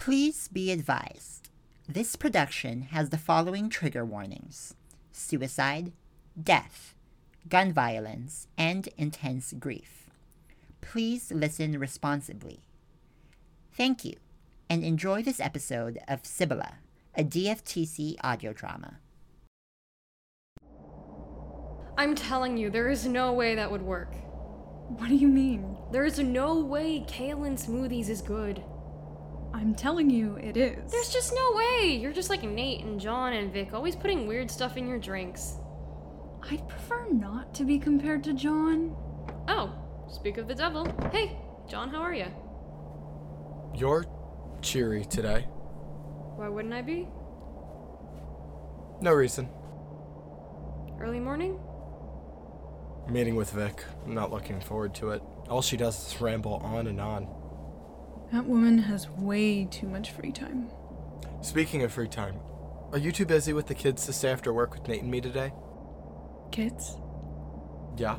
Please be advised this production has the following trigger warnings suicide, death, gun violence, and intense grief. Please listen responsibly. Thank you, and enjoy this episode of Sibylla, a DFTC audio drama. I'm telling you, there is no way that would work. What do you mean? There is no way Kalen Smoothies is good. I'm telling you, it is. There's just no way. You're just like Nate and John and Vic, always putting weird stuff in your drinks. I'd prefer not to be compared to John. Oh, speak of the devil. Hey, John, how are you? You're cheery today. Why wouldn't I be? No reason. Early morning? Meeting with Vic. I'm not looking forward to it. All she does is ramble on and on. That woman has way too much free time. Speaking of free time, are you too busy with the kids to stay after work with Nate and me today? Kids? Yeah.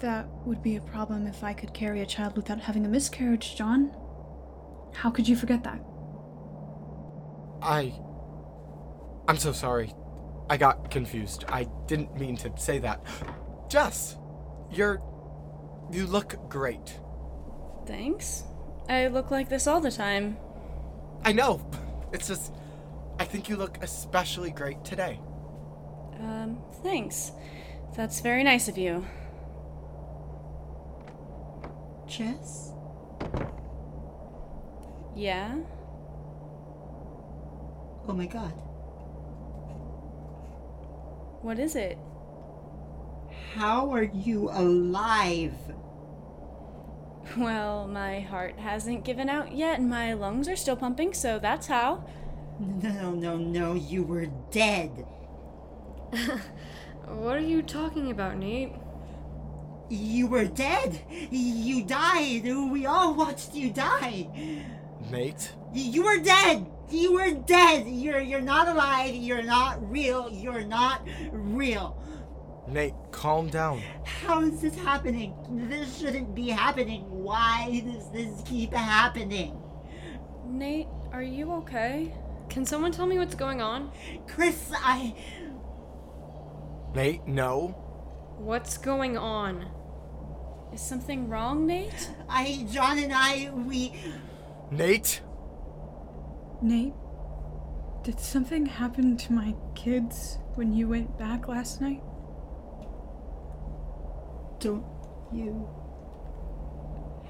That would be a problem if I could carry a child without having a miscarriage, John. How could you forget that? I. I'm so sorry. I got confused. I didn't mean to say that. Jess! You're. You look great. Thanks. I look like this all the time. I know. It's just. I think you look especially great today. Um, thanks. That's very nice of you. Jess? Yeah? Oh my god. What is it? How are you alive? Well, my heart hasn't given out yet and my lungs are still pumping, so that's how. No, no, no, no, you were dead. What are you talking about, Nate? You were dead. You died. We all watched you die. Nate? You were dead. You were dead. You're you're not alive. You're not real. You're not real. Nate, calm down. How is this happening? This shouldn't be happening. Why does this keep happening? Nate, are you okay? Can someone tell me what's going on? Chris, I Nate, no. What's going on? Is something wrong, Nate? I John and I we Nate? Nate, did something happen to my kids when you went back last night? Don't you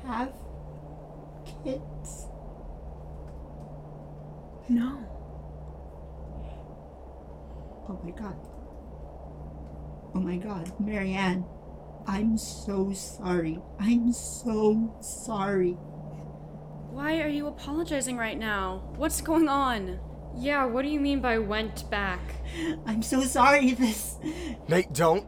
have kids? No. Oh my god. Oh my god, Marianne. I'm so sorry. I'm so sorry. Why are you apologizing right now? What's going on? Yeah, what do you mean by went back? I'm so sorry. This Nate, don't.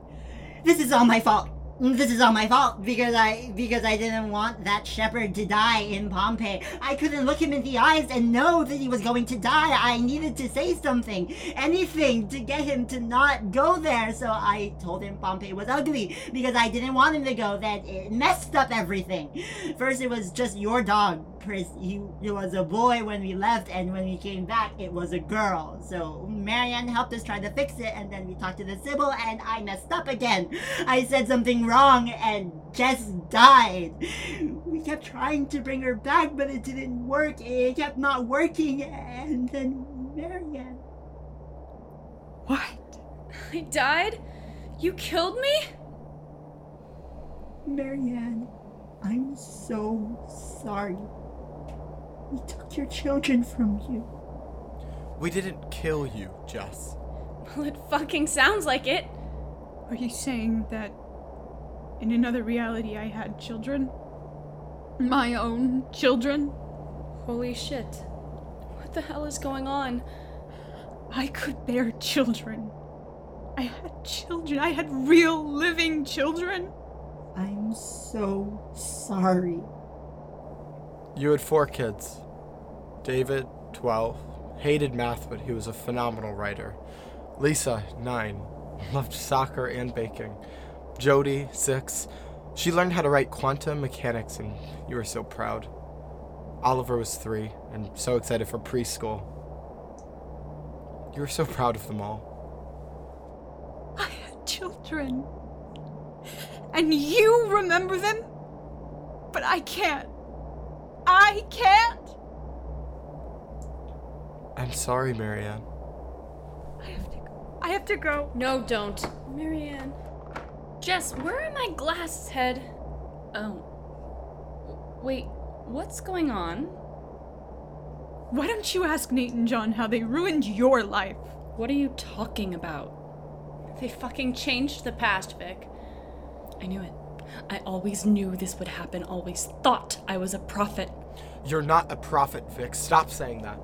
this is all my fault. This is all my fault because I because I didn't want that shepherd to die in Pompeii. I couldn't look him in the eyes and know that he was going to die. I needed to say something, anything to get him to not go there. So I told him Pompeii was ugly because I didn't want him to go. That it messed up everything. First it was just your dog, Chris. He it was a boy when we left, and when we came back, it was a girl. So Marianne helped us try to fix it, and then we talked to the Sibyl, and I messed up again. I said something wrong, and Jess died. We kept trying to bring her back, but it didn't work. It kept not working, and then Marianne. What? I died? You killed me? Marianne, I'm so sorry. We took your children from you. We didn't kill you, Jess. Well, it fucking sounds like it. Are you saying that in another reality I had children? My own children? Holy shit. What the hell is going on? I could bear children. I had children. I had real living children. I'm so sorry. You had four kids. David, 12, hated math, but he was a phenomenal writer. Lisa, 9, loved soccer and baking. Jody, 6, she learned how to write quantum mechanics, and you were so proud. Oliver was three and so excited for preschool. You were so proud of them all. I had children. And you remember them? But I can't. I can't. I'm sorry, Marianne. I have to go. I have to go. No, don't. Marianne. Jess, where are my glasses, head? Oh. Wait, what's going on? Why don't you ask Nate and John how they ruined your life? What are you talking about? They fucking changed the past, Vic. I knew it. I always knew this would happen, always thought I was a prophet. You're not a prophet, Vic. Stop saying that.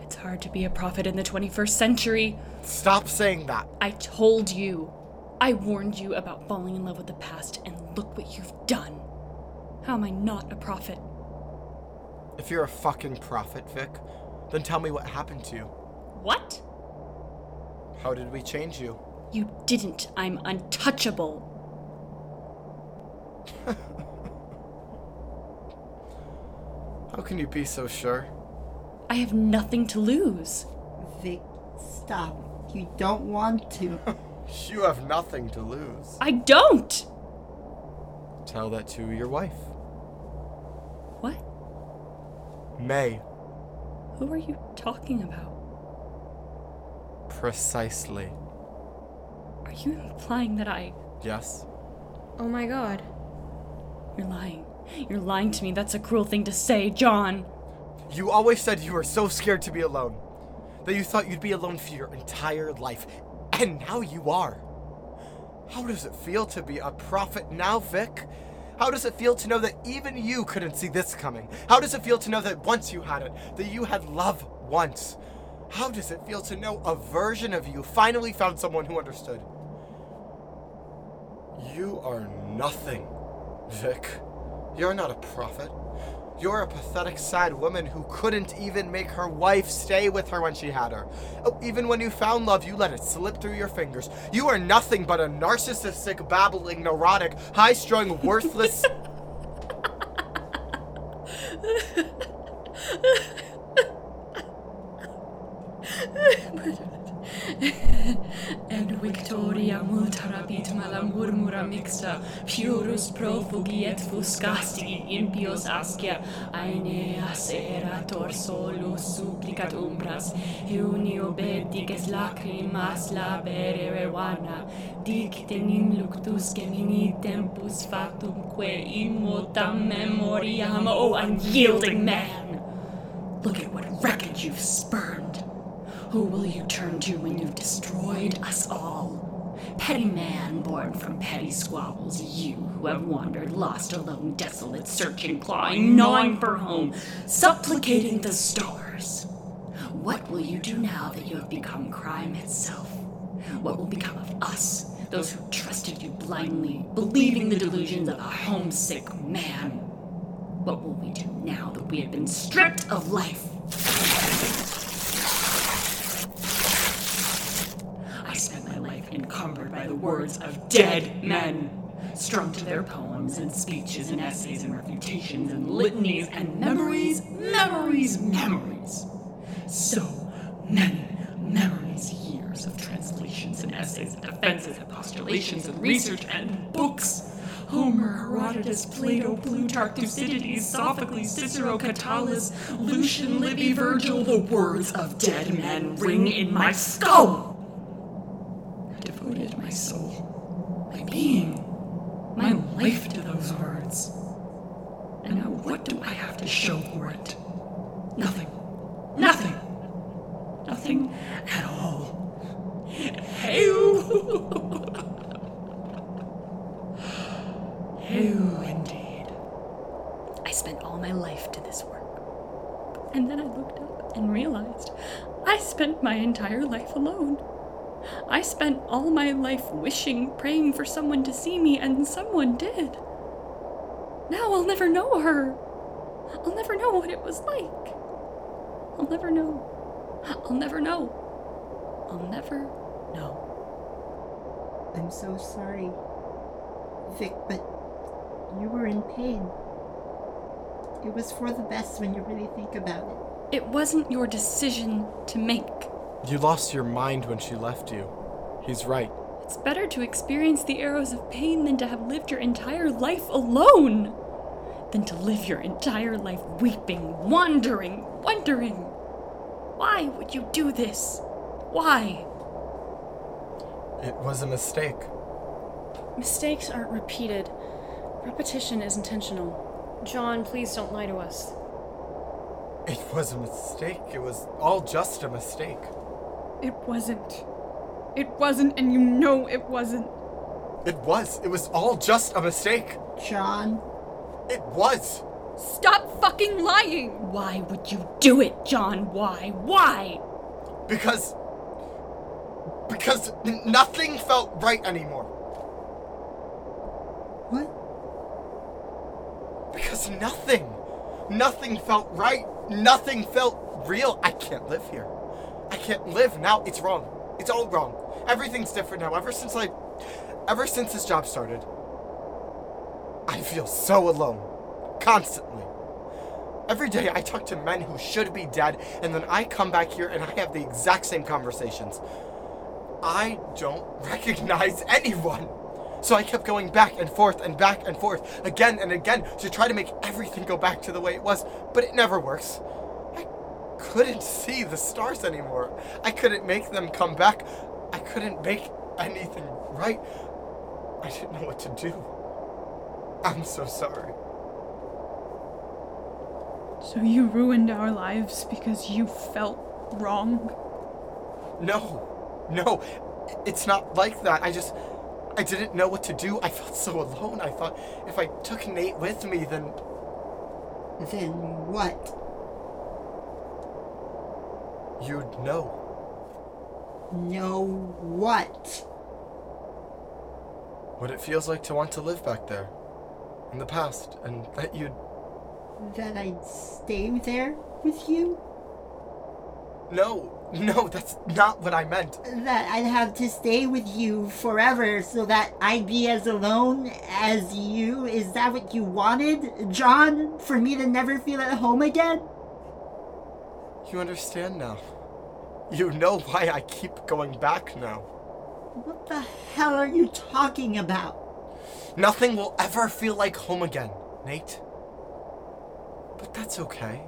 It's hard to be a prophet in the 21st century. Stop saying that. I told you. I warned you about falling in love with the past, and look what you've done. How am I not a prophet? If you're a fucking prophet, Vic, then tell me what happened to you. What? How did we change you? You didn't. I'm untouchable. How can you be so sure? I have nothing to lose. Vic, stop. You don't want to. You have nothing to lose. I don't! Tell that to your wife, What? May. Who are you talking about? Precisely. Are you implying that I. Yes? Oh my god. You're lying. You're lying to me. That's a cruel thing to say, John. You always said you were so scared to be alone. That you thought you'd be alone for your entire life. And now you are. How does it feel to be a prophet now, Vic? How does it feel to know that even you couldn't see this coming? How does it feel to know that once you had it, that you had love once? How does it feel to know a version of you finally found someone who understood? You are nothing, Vic. You're not a prophet. You're a pathetic, sad woman who couldn't even make her wife stay with her when she had her. Oh, even when you found love, you let it slip through your fingers. You are nothing but a narcissistic, babbling, neurotic, high strung, worthless. mixta, purus profugi et fuscasti impios ascia, aeneas erator solus supplicat umbras, eunio bediges lacrimas labere revana, dicte nim luctus gemini tempus fatumque immotam memoriam, O unyielding man! Look at what wreckage you've spurned. Who will you turn to when you've destroyed us all? Petty man born from petty squabbles, you who have wandered lost, alone, desolate, searching, clawing, gnawing for home, supplicating the stars. What will you do now that you have become crime itself? What will become of us, those who trusted you blindly, believing the delusions of a homesick man? What will we do now that we have been stripped of life? I spent my life encumbered by the words of dead men, strung to their poems and speeches and essays and refutations and litanies and memories, memories, memories. So many memories, years of translations and essays and defenses and postulations and research and books. Homer, Herodotus, Plato, Plutarch, Thucydides, Sophocles, Cicero, Catullus, Lucian, Livy, Virgil, the words of dead men ring in my skull. Soul, my being, my life to those words. And now what do I have to show for it? Nothing. Nothing. Nothing at all. Hey! Who indeed? I spent all my life to this work. And then I looked up and realized I spent my entire life alone. I spent all my life wishing, praying for someone to see me, and someone did. Now I'll never know her. I'll never know what it was like. I'll never know. I'll never know. I'll never know. I'm so sorry, Vic, but you were in pain. It was for the best when you really think about it. It wasn't your decision to make. You lost your mind when she left you. He's right. It's better to experience the arrows of pain than to have lived your entire life alone. Than to live your entire life weeping, wandering, wondering. Why would you do this? Why? It was a mistake. Mistakes aren't repeated. Repetition is intentional. John, please don't lie to us. It was a mistake. It was all just a mistake. It wasn't. It wasn't, and you know it wasn't. It was. It was all just a mistake. John, It was. Stop fucking lying! Why would you do it, John? Why? Why? Because. Because n- nothing felt right anymore. what? Because nothing. Nothing felt right. Nothing felt real. I can't live here. I can't live now. It's wrong. It's all wrong. Everything's different now. Ever since I. Ever since this job started, I feel so alone. Constantly. Every day I talk to men who should be dead, and then I come back here and I have the exact same conversations. I don't recognize anyone. So I kept going back and forth and back and forth again and again to try to make everything go back to the way it was, but it never works. I couldn't see the stars anymore. I couldn't make them come back. I couldn't make anything right. I didn't know what to do. I'm so sorry. So you ruined our lives because you felt wrong? No, no, it's not like that. I just, I didn't know what to do. I felt so alone. I thought if I took Nate with me, then Then what? You'd know. Know what? What it feels like to want to live back there, in the past, and that you'd. That I'd stay there with you? No, no, that's not what I meant. That I'd have to stay with you forever so that I'd be as alone as you? Is that what you wanted, John? For me to never feel at home again? You understand now. You know why I keep going back now. What the hell are you talking about? Nothing will ever feel like home again, Nate. But that's okay.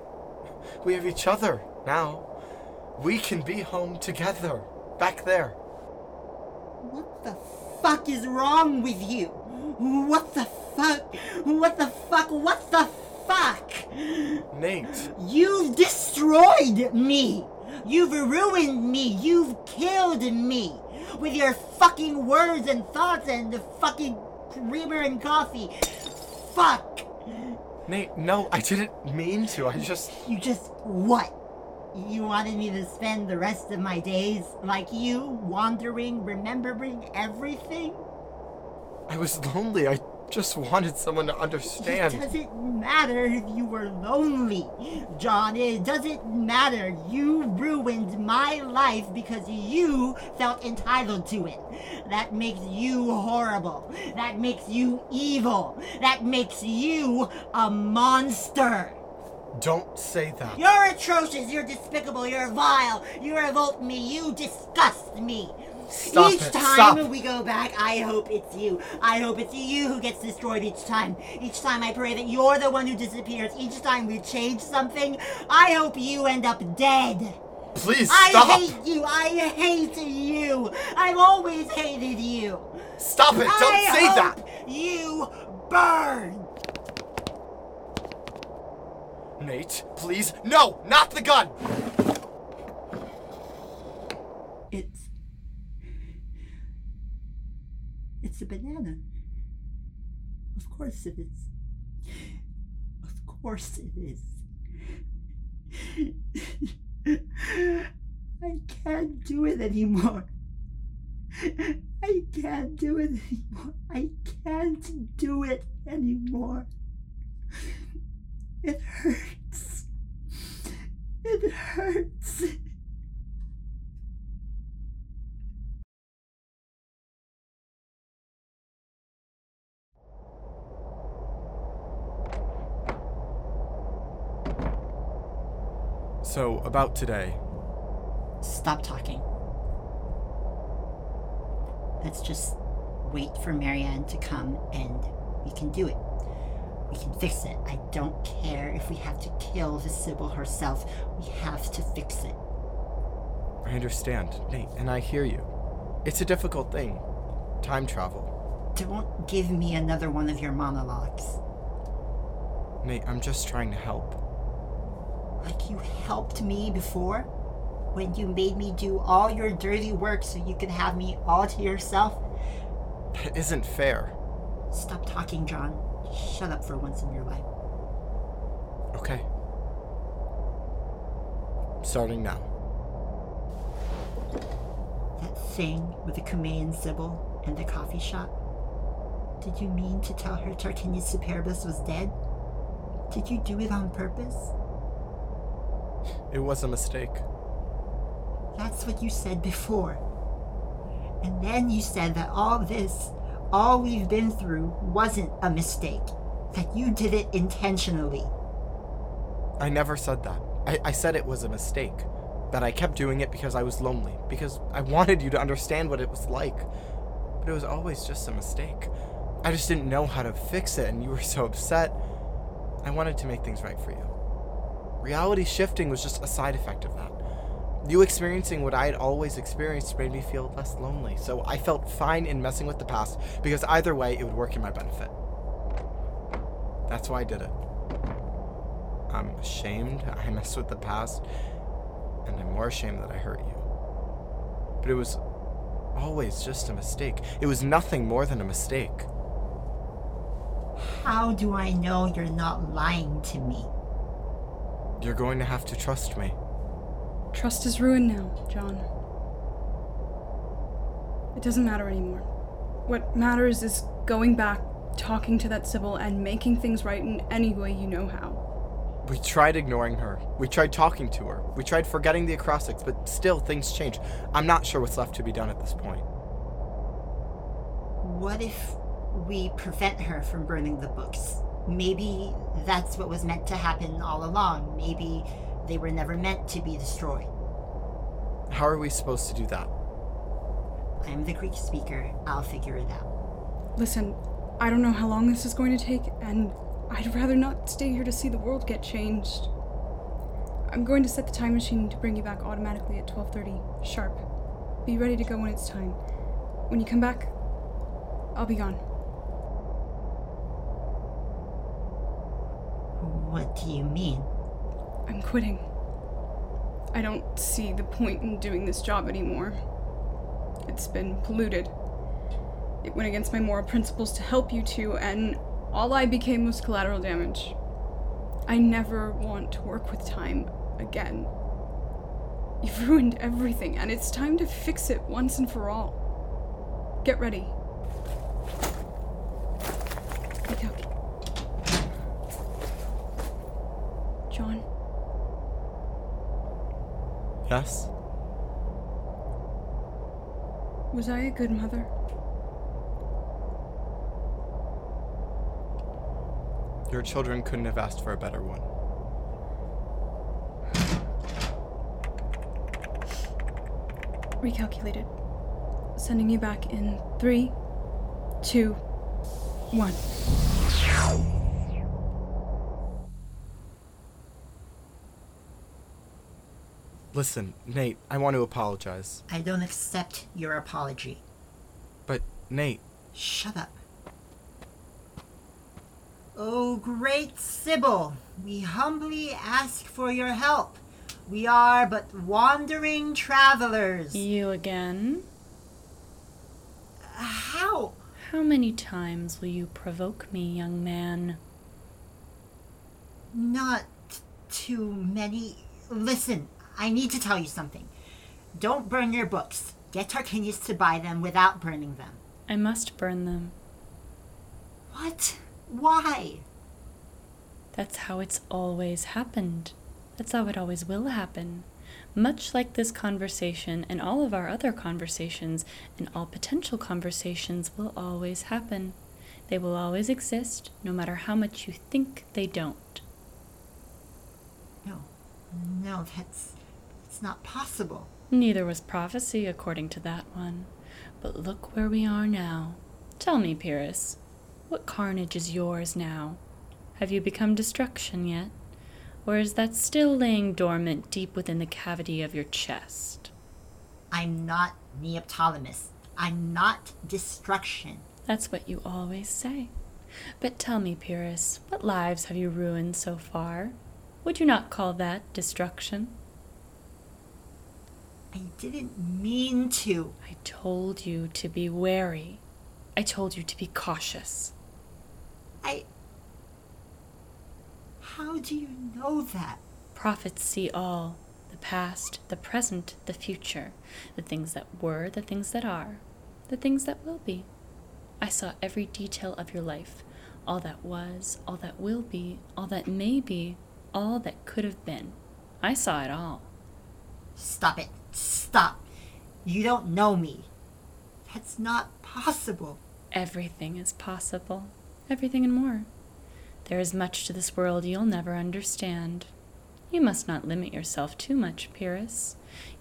We have each other now. We can be home together, back there. What the fuck is wrong with you? What the fuck? What the fuck? What the fuck? Nate, You've destroyed me! You've ruined me! You've killed me! With your fucking words and thoughts and the fucking creamer and coffee. Fuck! Nate, no, I didn't mean to. I just. You just what? You wanted me to spend the rest of my days like you, wandering, remembering everything? I was lonely. I just wanted someone to understand. It doesn't matter if you were lonely, John. It doesn't matter. You ruined my life because you felt entitled to it. That makes you horrible. That makes you evil. That makes you a monster. Don't say that. You're atrocious. You're despicable. You're vile. You revolt me. You disgust me. Stop each it. time Stop. we go back, I hope it's you. I hope it's you who gets destroyed each time. Each time I pray that you're the one who disappears. Each time we change something, I hope you end up dead. Please stop. I hate you. I hate you. I've always hated you. Stop it. Don't I say hope that. You burn. Nate, please. No, not the gun. It's. It's a banana. Of course it is. Of course it is. I can't do it anymore. I can't do it anymore. I can't do it anymore. It hurts. It hurts. So, about today. Stop talking. Let's just wait for Marianne to come and we can do it. We can fix it. I don't care if we have to kill the Sibyl herself. We have to fix it. I understand, Nate, and I hear you. It's a difficult thing. Time travel. Don't give me another one of your monologues. Nate, I'm just trying to help. Like you helped me before? When you made me do all your dirty work so you could have me all to yourself? That isn't fair. Stop talking, John. Shut up for once in your life. Okay. Starting now. That thing with the Cumaean Sibyl and the coffee shop? Did you mean to tell her Tarquinius Superbus was dead? Did you do it on purpose? It was a mistake. That's what you said before. And then you said that all this, all we've been through, wasn't a mistake. That you did it intentionally. I never said that. I, I said it was a mistake. That I kept doing it because I was lonely. Because I wanted you to understand what it was like. But it was always just a mistake. I just didn't know how to fix it, and you were so upset. I wanted to make things right for you. Reality shifting was just a side effect of that. You experiencing what I had always experienced made me feel less lonely, so I felt fine in messing with the past because either way it would work in my benefit. That's why I did it. I'm ashamed I messed with the past, and I'm more ashamed that I hurt you. But it was always just a mistake. It was nothing more than a mistake. How do I know you're not lying to me? You're going to have to trust me. Trust is ruined now, John. It doesn't matter anymore. What matters is going back, talking to that Sibyl, and making things right in any way you know how. We tried ignoring her. We tried talking to her. We tried forgetting the acrostics, but still things change. I'm not sure what's left to be done at this point. What if we prevent her from burning the books? Maybe that's what was meant to happen all along. Maybe they were never meant to be destroyed. How are we supposed to do that? I'm the Greek speaker. I'll figure it out. Listen, I don't know how long this is going to take, and I'd rather not stay here to see the world get changed. I'm going to set the time machine to bring you back automatically at 12:30 sharp. Be ready to go when it's time. When you come back, I'll be gone. What do you mean? I'm quitting. I don't see the point in doing this job anymore. It's been polluted. It went against my moral principles to help you two, and all I became was collateral damage. I never want to work with time again. You've ruined everything, and it's time to fix it once and for all. Get ready. Wake up. John, Yes? was I a good mother? Your children couldn't have asked for a better one. Recalculated. Sending you back in three, two, one. Listen, Nate, I want to apologize. I don't accept your apology. But, Nate, Shut up. Oh, great Sibyl, we humbly ask for your help. We are but wandering travelers. You again? How? How many times will you provoke me, young man? Not too many. Listen, I need to tell you something. Don't burn your books. Get Tarquinius to buy them without burning them. I must burn them. What? Why? That's how it's always happened. That's how it always will happen. Much like this conversation and all of our other conversations and all potential conversations will always happen. They will always exist, no matter how much you think they don't. No. No, that's. It's not possible. Neither was prophecy, according to that one. But look where we are now. Tell me, Pyrrhus, what carnage is yours now? Have you become destruction yet? Or is that still laying dormant deep within the cavity of your chest? I'm not Neoptolemus. I'm not destruction. That's what you always say. But tell me, Pyrrhus, what lives have you ruined so far? Would you not call that destruction? I didn't mean to. I told you to be wary. I told you to be cautious. I. How do you know that? Prophets see all the past, the present, the future, the things that were, the things that are, the things that will be. I saw every detail of your life, all that was, all that will be, all that may be, all that could have been. I saw it all. Stop it. Stop. You don't know me. That's not possible. Everything is possible. Everything and more. There is much to this world you'll never understand. You must not limit yourself too much, Pyrrhus.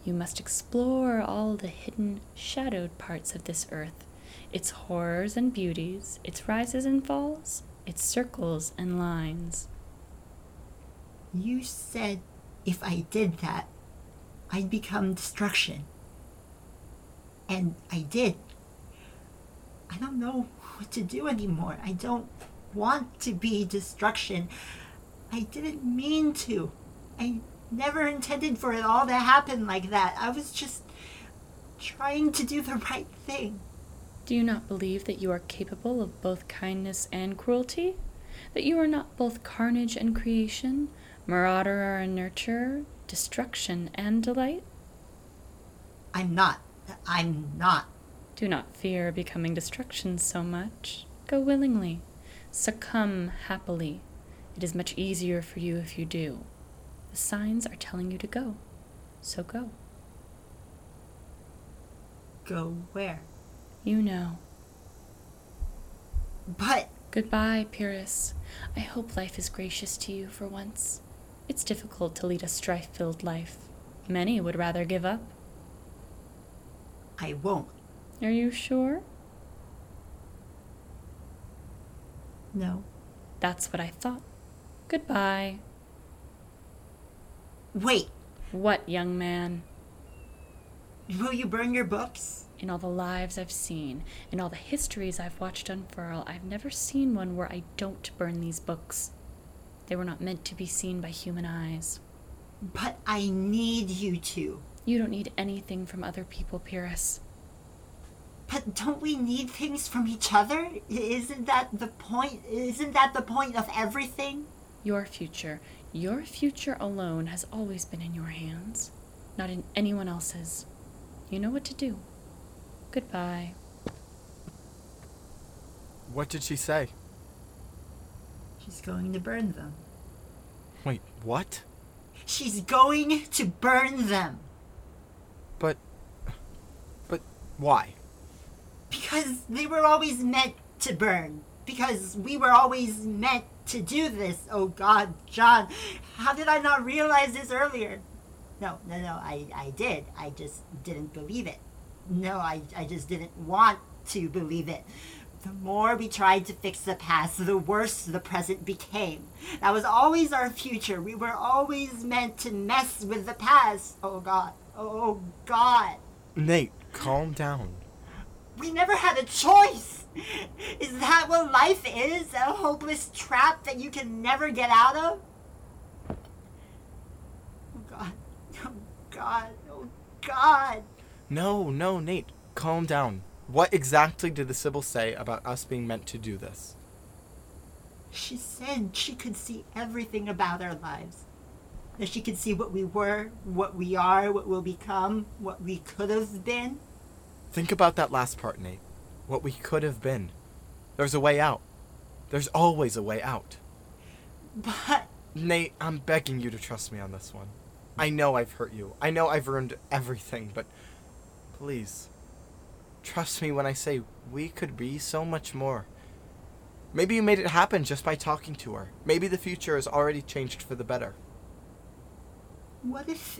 You must explore all the hidden, shadowed parts of this earth, its horrors and beauties, its rises and falls, its circles and lines. You said if I did that, I'd become destruction. And I did. I don't know what to do anymore. I don't want to be destruction. I didn't mean to. I never intended for it all to happen like that. I was just trying to do the right thing. Do you not believe that you are capable of both kindness and cruelty? That you are not both carnage and creation, marauder and nurturer, destruction and delight? I'm not. I'm not. Do not fear becoming destruction so much. Go willingly. Succumb happily. It is much easier for you if you do. The signs are telling you to go. So go. Go where? You know. But Goodbye, Pyrrhus. I hope life is gracious to you for once. It's difficult to lead a strife filled life. Many would rather give up. I won't. Are you sure? No. That's what I thought. Goodbye. Wait. What, young man? Will you burn your books? In all the lives I've seen, in all the histories I've watched unfurl, I've never seen one where I don't burn these books. They were not meant to be seen by human eyes. But I need you to. You don't need anything from other people, Pyrrhus. But don't we need things from each other? Isn't that the point? Isn't that the point of everything? Your future, your future alone has always been in your hands, not in anyone else's. You know what to do. Goodbye. What did she say? She's going to burn them. Wait, what? She's going to burn them. But. But why? Because they were always meant to burn. Because we were always meant to do this. Oh God, John, how did I not realize this earlier? No, no, no, I, I did. I just didn't believe it. No, I, I just didn't want to believe it. The more we tried to fix the past, the worse the present became. That was always our future. We were always meant to mess with the past. Oh God. Oh God. Nate, calm down. We never had a choice. Is that what life is? A hopeless trap that you can never get out of? Oh God. Oh God. Oh God. No, no, Nate, calm down. What exactly did the Sibyl say about us being meant to do this? She said she could see everything about our lives. That she could see what we were, what we are, what we'll become, what we could have been. Think about that last part, Nate. What we could have been. There's a way out. There's always a way out. But Nate, I'm begging you to trust me on this one. I know I've hurt you. I know I've ruined everything, but please, trust me when I say we could be so much more. Maybe you made it happen just by talking to her. Maybe the future has already changed for the better. What if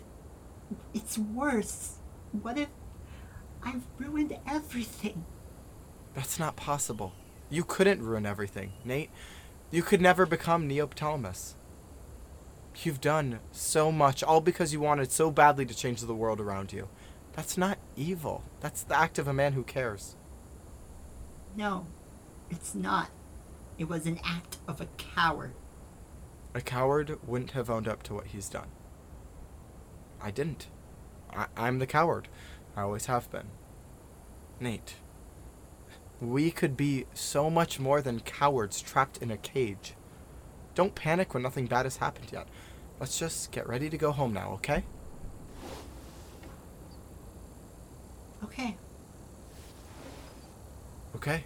it's worse? What if I've ruined everything? That's not possible. You couldn't ruin everything, Nate. You could never become Neoptolemus. You've done so much, all because you wanted so badly to change the world around you. That's not evil. That's the act of a man who cares. No, it's not. It was an act of a coward. A coward wouldn't have owned up to what he's done. I didn't. I- I'm the coward. I always have been. Nate, we could be so much more than cowards trapped in a cage. Don't panic when nothing bad has happened yet. Let's just get ready to go home now, okay? Okay. Okay.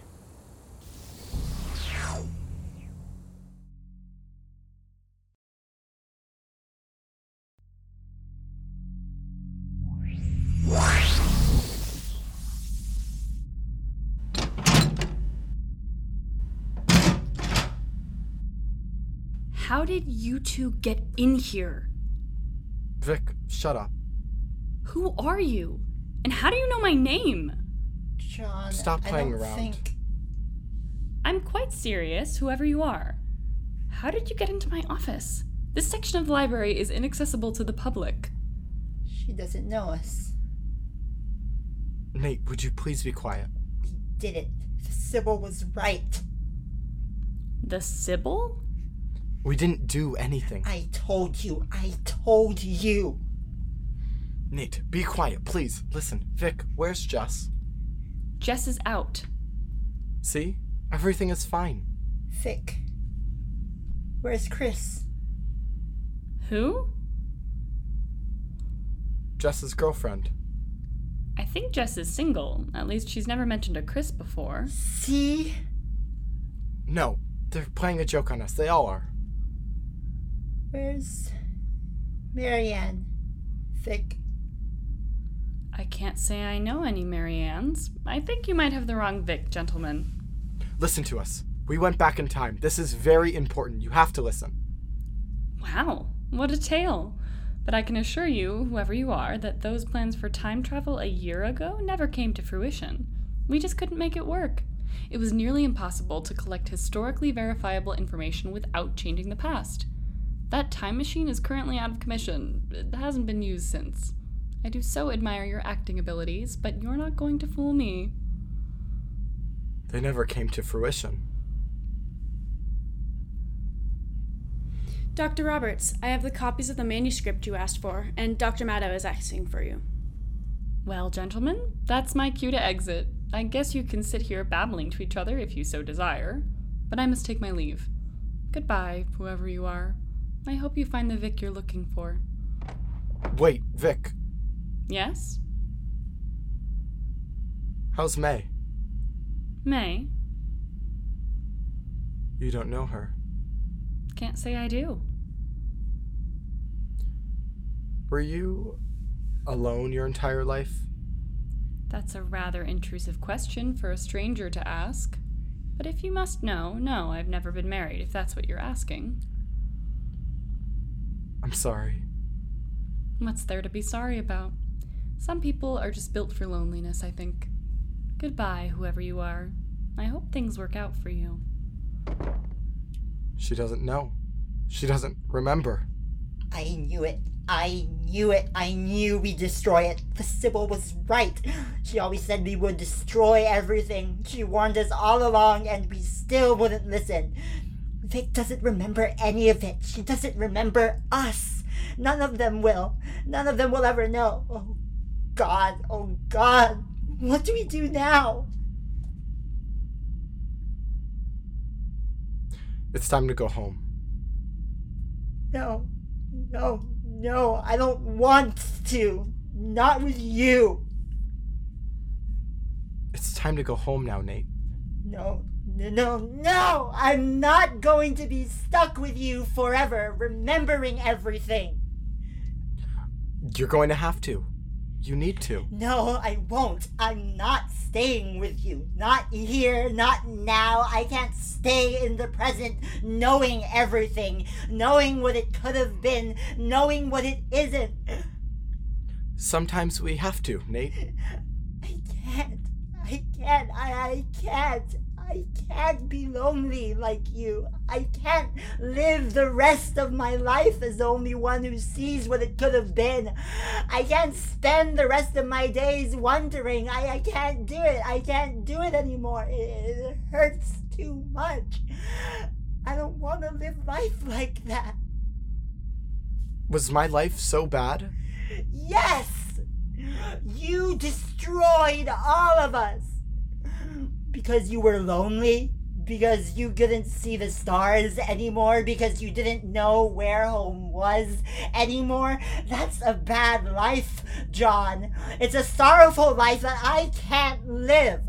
How did you two get in here? Vic, shut up. Who are you? And how do you know my name? John, Stop I playing don't around. Think... I'm quite serious, whoever you are. How did you get into my office? This section of the library is inaccessible to the public. She doesn't know us. Nate, would you please be quiet? We did it. Sibyl was right. The Sibyl? We didn't do anything. I told you. I told you. Nate, be quiet, please. Listen, Vic, where's Jess? Jess is out. See? Everything is fine. Vic. Where's Chris? Who? Jess's girlfriend. I think Jess is single. At least she's never mentioned a Chris before. See? No, they're playing a joke on us. They all are. Where's Marianne? Vic. I can't say I know any Mariannes. I think you might have the wrong Vic, gentlemen. Listen to us. We went back in time. This is very important. You have to listen. Wow, what a tale. But I can assure you, whoever you are, that those plans for time travel a year ago never came to fruition. We just couldn't make it work. It was nearly impossible to collect historically verifiable information without changing the past. That time machine is currently out of commission. It hasn't been used since. I do so admire your acting abilities, but you're not going to fool me. They never came to fruition. Dr. Roberts, I have the copies of the manuscript you asked for, and Dr. Maddow is asking for you. Well, gentlemen, that's my cue to exit. I guess you can sit here babbling to each other if you so desire, but I must take my leave. Goodbye, whoever you are. I hope you find the Vic you're looking for. Wait, Vic, Yes? how's May? May? You don't know her. Can't say I do. Were you alone your entire life? That's a rather intrusive question for a stranger to ask. But if you must know, no, I've never been married, if that's what you're asking. I'm sorry. What's there to be sorry about? Some people are just built for loneliness, I think. Goodbye, whoever you are. I hope things work out for you. She doesn't know. She doesn't remember. I knew it. I knew it. I knew we'd destroy it. The Sibyl was right. She always said we would destroy everything. She warned us all along, and we still wouldn't listen. Vic doesn't remember any of it. She doesn't remember us. None of them will. None of them will ever know. Oh, God. Oh, God. What do we do now? It's time to go home. No. No. No. I don't want to. Not with you. It's time to go home now, Nate. No, no, no, no! I'm not going to be stuck with you forever, remembering everything. You're going to have to. You need to. No, I won't. I'm not staying with you. Not here, not now. I can't stay in the present knowing everything, knowing what it could have been, knowing what it isn't. Sometimes we have to, Nate. I can't. I can't. I, I can't. I can't be lonely like you. I can't live the rest of my life as the only one who sees what it could have been. I can't spend the rest of my days wondering. I, I can't do it. I can't do it anymore. It, it hurts too much. I don't want to live life like that. Was my life so bad? Yes! You destroyed all of us! Because you were lonely? Because you couldn't see the stars anymore? Because you didn't know where home was anymore? That's a bad life, John. It's a sorrowful life that I can't live.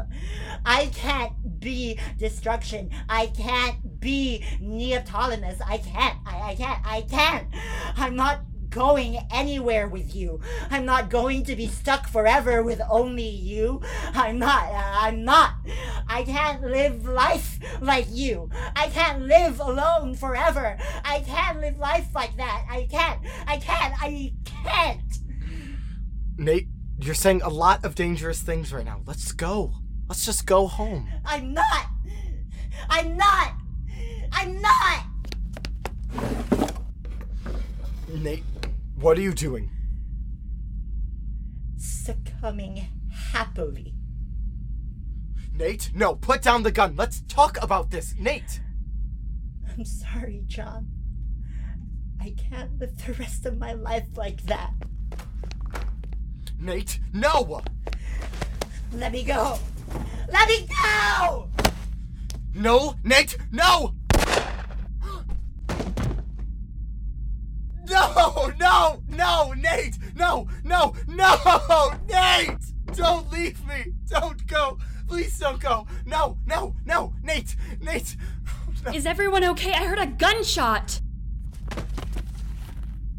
I can't be destruction. I can't be Neoptolemus. I can't. I, I can't. I can't. I'm not going anywhere with you. I'm not going to be stuck forever with only you. I'm not. Uh, I'm not. I can't live life like you. I can't live alone forever. I can't live life like that. I can't. I can't. I can't. Nate, you're saying a lot of dangerous things right now. Let's go. Let's just go home. I'm not. I'm not. I'm not. Nate, what are you doing? Succumbing happily. Nate, no, put down the gun. Let's talk about this. Nate! I'm sorry, John. I can't live the rest of my life like that. Nate, no! Let me go. Let me go! No, Nate, no! No, no, no, Nate! No, no, no! Nate! Don't leave me! Don't go! Please don't go! No, no, no! Nate! Nate! No. Is everyone okay? I heard a gunshot.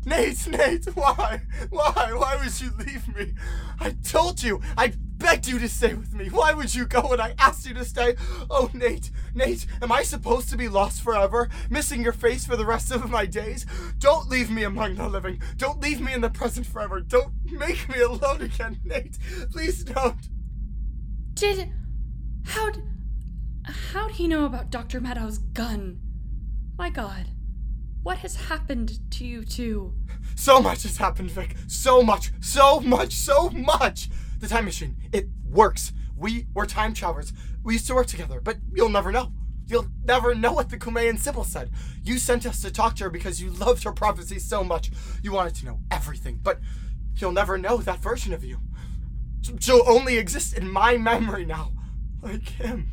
Nate, Nate, why? Why? Why would you leave me? I told you! I begged you to stay with me! Why would you go when I asked you to stay? Oh, Nate, Nate, am I supposed to be lost forever? Missing your face for the rest of my days? Don't leave me among the living! Don't leave me in the present forever! Don't make me alone again, Nate! Please don't! Did. How'd. How'd he know about Dr. Meadows' gun? My god. What has happened to you two? So much has happened, Vic. So much, so much, so much. The time machine, it works. We were time travelers. We used to work together, but you'll never know. You'll never know what the Cumaean Sibyl said. You sent us to talk to her because you loved her prophecy so much. You wanted to know everything, but you'll never know that version of you. She'll only exist in my memory now. Like him.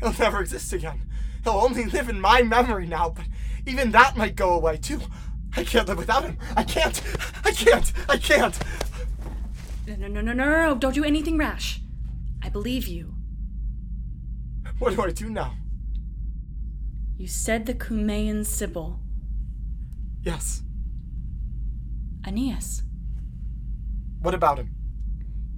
He'll never exist again. He'll only live in my memory now, but even that might go away too. I can't live without him. I can't. I can't. I can't. No, no, no, no, no, no, don't do anything rash. I believe you. What do I do now? You said the Cumaean Sibyl. Yes. Aeneas. What about him?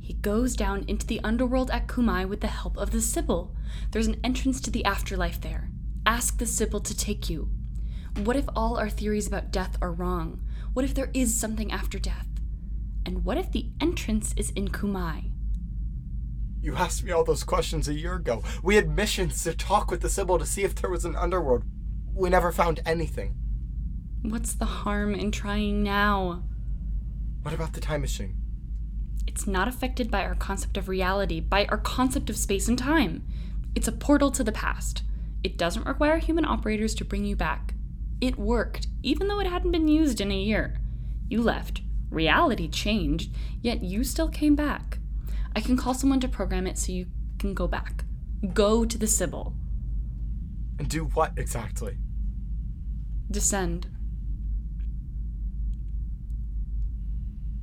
He goes down into the underworld at Cumae with the help of the Sibyl. There's an entrance to the afterlife there. Ask the Sibyl to take you. What if all our theories about death are wrong? What if there is something after death? And what if the entrance is in Cumae? You asked me all those questions a year ago. We had missions to talk with the Sibyl to see if there was an underworld. We never found anything. What's the harm in trying now? What about the time machine? It's not affected by our concept of reality, by our concept of space and time. It's a portal to the past. It doesn't require human operators to bring you back. It worked, even though it hadn't been used in a year. You left. Reality changed, yet you still came back. I can call someone to program it so you can go back. Go to the Sibyl. And do what exactly? Descend.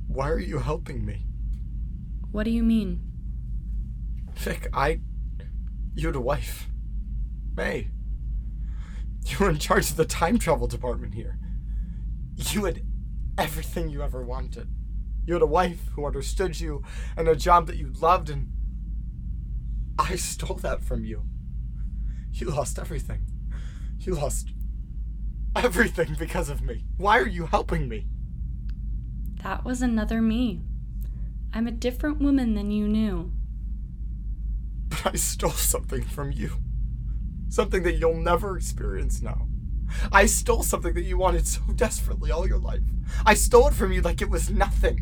Why are you helping me? What do you mean? Vic, I. You had a wife. May. You were in charge of the time travel department here. You had everything you ever wanted. You had a wife who understood you and a job that you loved, and I stole that from you. You lost everything. You lost everything because of me. Why are you helping me? That was another me. I'm a different woman than you knew. But I stole something from you. Something that you'll never experience now. I stole something that you wanted so desperately all your life. I stole it from you like it was nothing.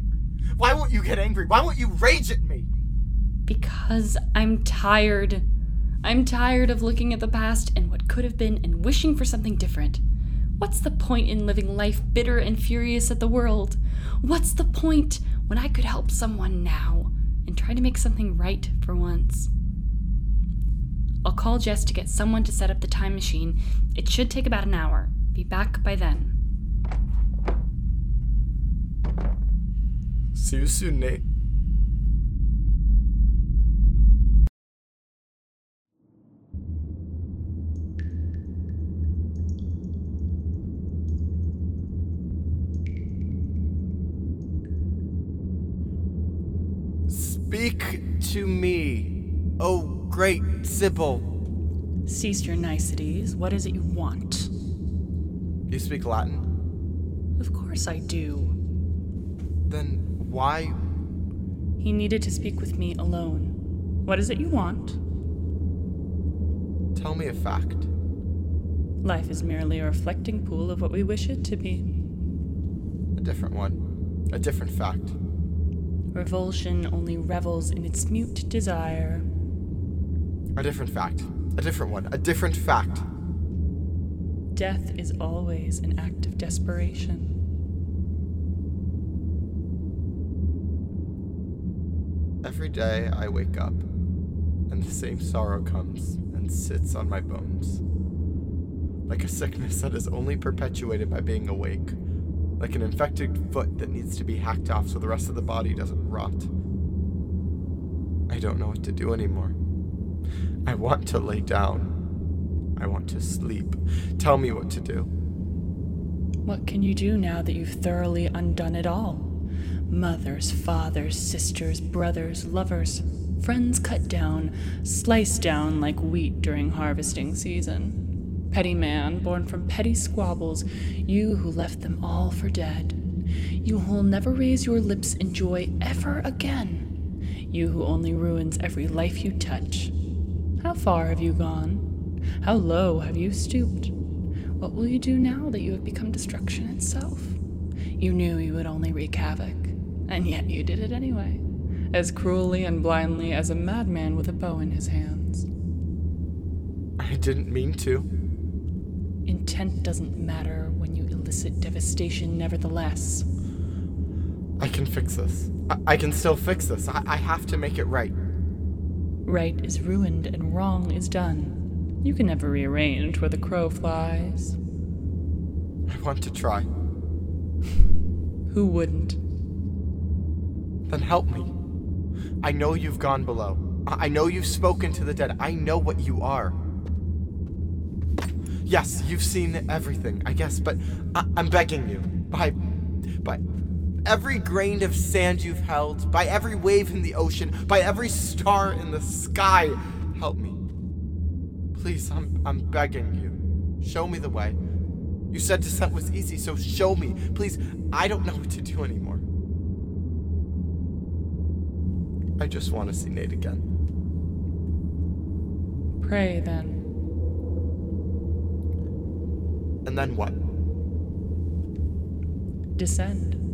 Why won't you get angry? Why won't you rage at me? Because I'm tired. I'm tired of looking at the past and what could have been and wishing for something different. What's the point in living life bitter and furious at the world? What's the point when I could help someone now and try to make something right for once? I'll call Jess to get someone to set up the time machine. It should take about an hour. Be back by then. See you soon, Nate. Speak to me, oh great Sibyl. Cease your niceties. What is it you want? You speak Latin? Of course I do. Then why? He needed to speak with me alone. What is it you want? Tell me a fact. Life is merely a reflecting pool of what we wish it to be. A different one. A different fact. Revulsion only revels in its mute desire. A different fact. A different one. A different fact. Death is always an act of desperation. Every day I wake up, and the same sorrow comes and sits on my bones. Like a sickness that is only perpetuated by being awake. Like an infected foot that needs to be hacked off so the rest of the body doesn't rot. I don't know what to do anymore. I want to lay down. I want to sleep. Tell me what to do. What can you do now that you've thoroughly undone it all? Mothers, fathers, sisters, brothers, lovers, friends cut down, sliced down like wheat during harvesting season. Petty man, born from petty squabbles, you who left them all for dead. You who'll never raise your lips in joy ever again. You who only ruins every life you touch. How far have you gone? How low have you stooped? What will you do now that you have become destruction itself? You knew you would only wreak havoc, and yet you did it anyway, as cruelly and blindly as a madman with a bow in his hands. I didn't mean to. Intent doesn't matter when you elicit devastation, nevertheless. I can fix this. I, I can still fix this. I, I have to make it right. Right is ruined and wrong is done. You can never rearrange where the crow flies. I want to try. Who wouldn't? Then help me. I know you've gone below. I know you've spoken to the dead. I know what you are. Yes, you've seen everything, I guess, but I- I'm begging you. By. by every grain of sand you've held, by every wave in the ocean, by every star in the sky, help me. Please, I'm, I'm begging you. Show me the way. You said descent was easy, so show me. Please, I don't know what to do anymore. I just want to see Nate again. Pray then. And then what? Descend.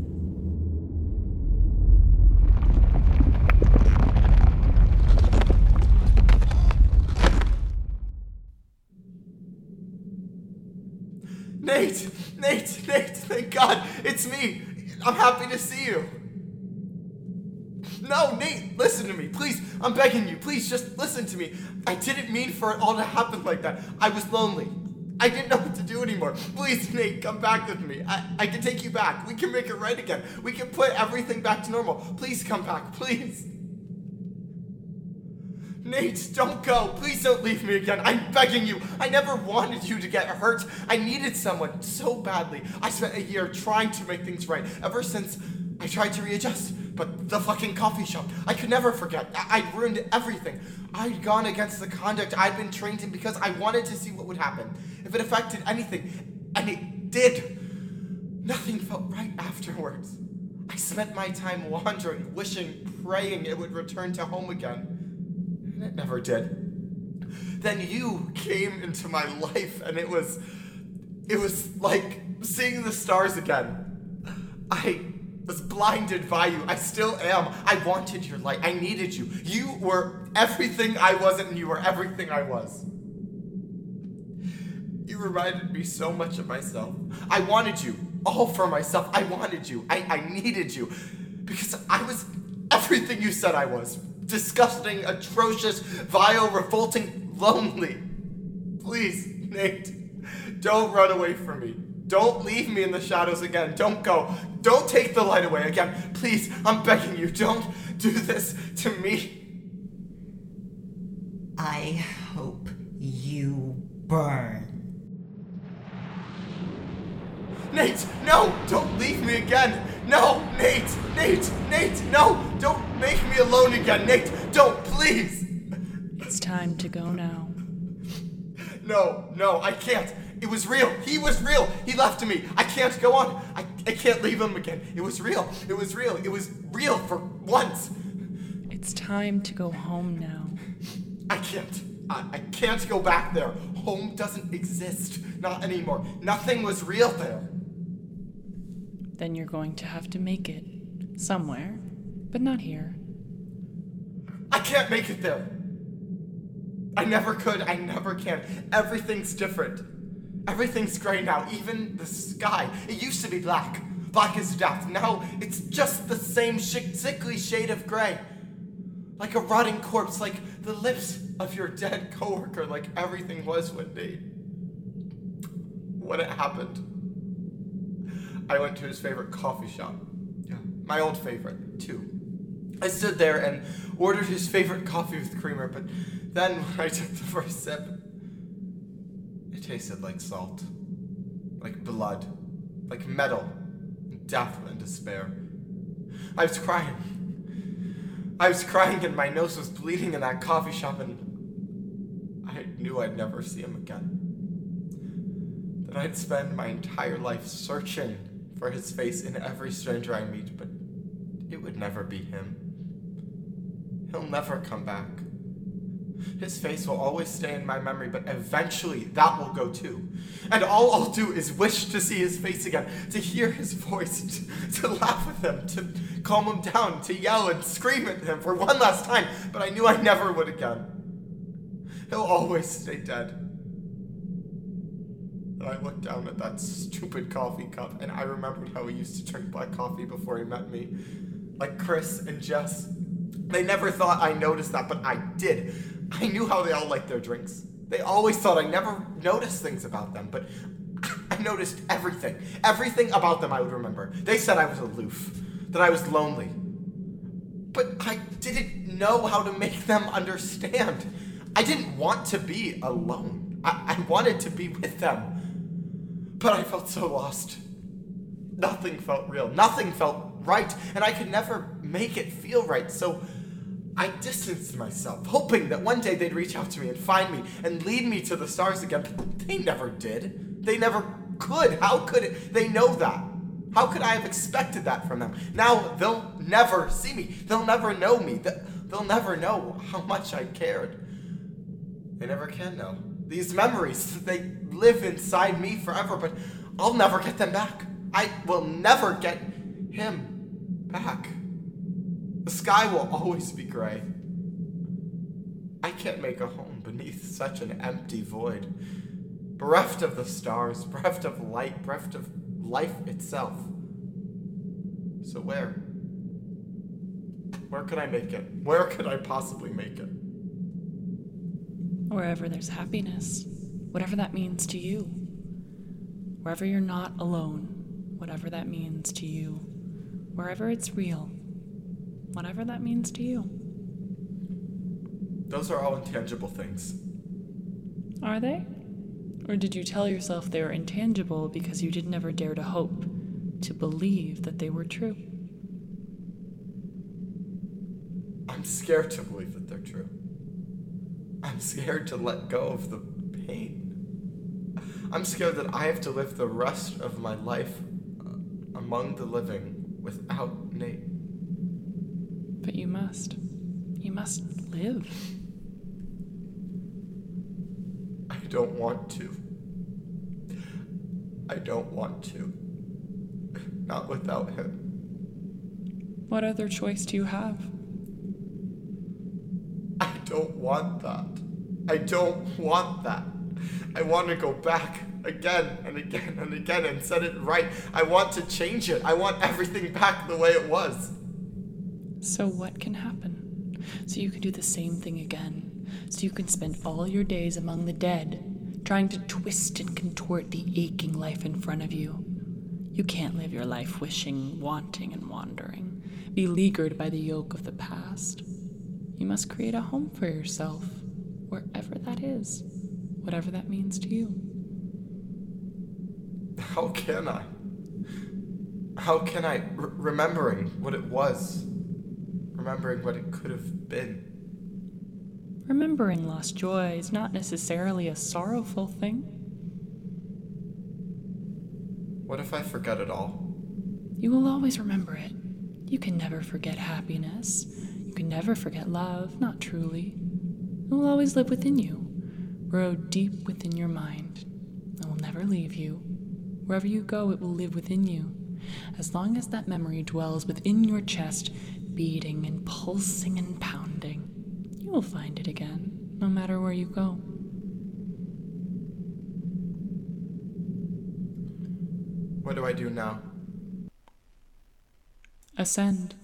Nate! Nate! Nate! Thank God! It's me! I'm happy to see you! No, Nate, listen to me. Please, I'm begging you. Please, just listen to me. I didn't mean for it all to happen like that. I was lonely. I didn't know what to do anymore. Please, Nate, come back with me. I, I can take you back. We can make it right again. We can put everything back to normal. Please come back, please. Nate, don't go. Please don't leave me again. I'm begging you. I never wanted you to get hurt. I needed someone so badly. I spent a year trying to make things right. Ever since I tried to readjust, but the fucking coffee shop. I could never forget. I- I'd ruined everything. I'd gone against the conduct I'd been trained in because I wanted to see what would happen. If it affected anything, and it did. Nothing felt right afterwards. I spent my time wandering, wishing, praying it would return to home again. And it never did. Then you came into my life, and it was. It was like seeing the stars again. I was blinded by you. I still am. I wanted your light. I needed you. You were everything I wasn't, and you were everything I was. You reminded me so much of myself. I wanted you, all for myself. I wanted you. I, I needed you. Because I was everything you said I was disgusting, atrocious, vile, revolting, lonely. Please, Nate, don't run away from me. Don't leave me in the shadows again. Don't go. Don't take the light away again. Please, I'm begging you, don't do this to me. I hope you burn. Nate, no! Don't leave me again! No! Nate! Nate! Nate! No! Don't make me alone again! Nate! Don't, please! It's time to go now. No, no, I can't. It was real. He was real. He left me. I can't go on. I, I can't leave him again. It was real. It was real. It was real for once. It's time to go home now. I can't. I, I can't go back there. Home doesn't exist. Not anymore. Nothing was real there. Then you're going to have to make it. Somewhere. But not here. I can't make it there. I never could. I never can. Everything's different. Everything's gray now. Even the sky. It used to be black. Black as death. Now it's just the same sh- sickly shade of gray. Like a rotting corpse, like the lips of your dead coworker, like everything was when they. When it happened. I went to his favorite coffee shop. Yeah. My old favorite, too. I stood there and ordered his favorite coffee with creamer, but then when I took the first sip, it tasted like salt, like blood, like metal, death and despair. I was crying. I was crying and my nose was bleeding in that coffee shop, and I knew I'd never see him again. That I'd spend my entire life searching for his face in every stranger I meet, but it would never be him. He'll never come back. His face will always stay in my memory, but eventually that will go too. And all I'll do is wish to see his face again, to hear his voice, to, to laugh with him, to calm him down, to yell and scream at him for one last time, but I knew I never would again. He'll always stay dead. And I looked down at that stupid coffee cup, and I remembered how he used to drink black coffee before he met me. Like Chris and Jess. They never thought I noticed that, but I did. I knew how they all liked their drinks. They always thought I never noticed things about them, but I noticed everything. Everything about them I would remember. They said I was aloof, that I was lonely. But I didn't know how to make them understand. I didn't want to be alone. I, I wanted to be with them. But I felt so lost. Nothing felt real. Nothing felt right. And I could never make it feel right. So I distanced myself, hoping that one day they'd reach out to me and find me and lead me to the stars again. But they never did. They never could. How could it? They know that. How could I have expected that from them? Now they'll never see me. They'll never know me. They- They'll never know how much I cared. They never can know. These memories, they live inside me forever, but I'll never get them back. I will never get him back. The sky will always be gray. I can't make a home beneath such an empty void. Bereft of the stars, bereft of light, bereft of life itself. So where? Where could I make it? Where could I possibly make it? Wherever there's happiness, whatever that means to you. Wherever you're not alone, whatever that means to you. Wherever it's real, whatever that means to you. Those are all intangible things. Are they? Or did you tell yourself they were intangible because you did never dare to hope, to believe that they were true? I'm scared to believe that they're true. I'm scared to let go of the pain. I'm scared that I have to live the rest of my life uh, among the living without Nate. But you must. You must live. I don't want to. I don't want to. Not without him. What other choice do you have? I don't want that. I don't want that. I want to go back again and again and again and set it right. I want to change it. I want everything back the way it was. So, what can happen? So you can do the same thing again. So you can spend all your days among the dead, trying to twist and contort the aching life in front of you. You can't live your life wishing, wanting, and wandering, beleaguered by the yoke of the past. You must create a home for yourself, wherever that is, whatever that means to you. How can I? How can I, r- remembering what it was, remembering what it could have been? Remembering lost joy is not necessarily a sorrowful thing. What if I forget it all? You will always remember it. You can never forget happiness. You can never forget love, not truly. It will always live within you, burrowed deep within your mind. It will never leave you. Wherever you go, it will live within you. As long as that memory dwells within your chest, beating and pulsing and pounding, you will find it again, no matter where you go. What do I do now? Ascend.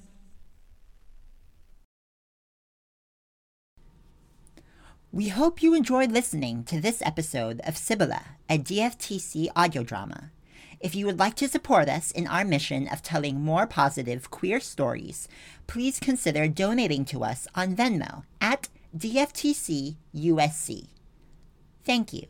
We hope you enjoyed listening to this episode of Sibylla, a DFTC audio drama. If you would like to support us in our mission of telling more positive queer stories, please consider donating to us on Venmo at DFTC USC. Thank you.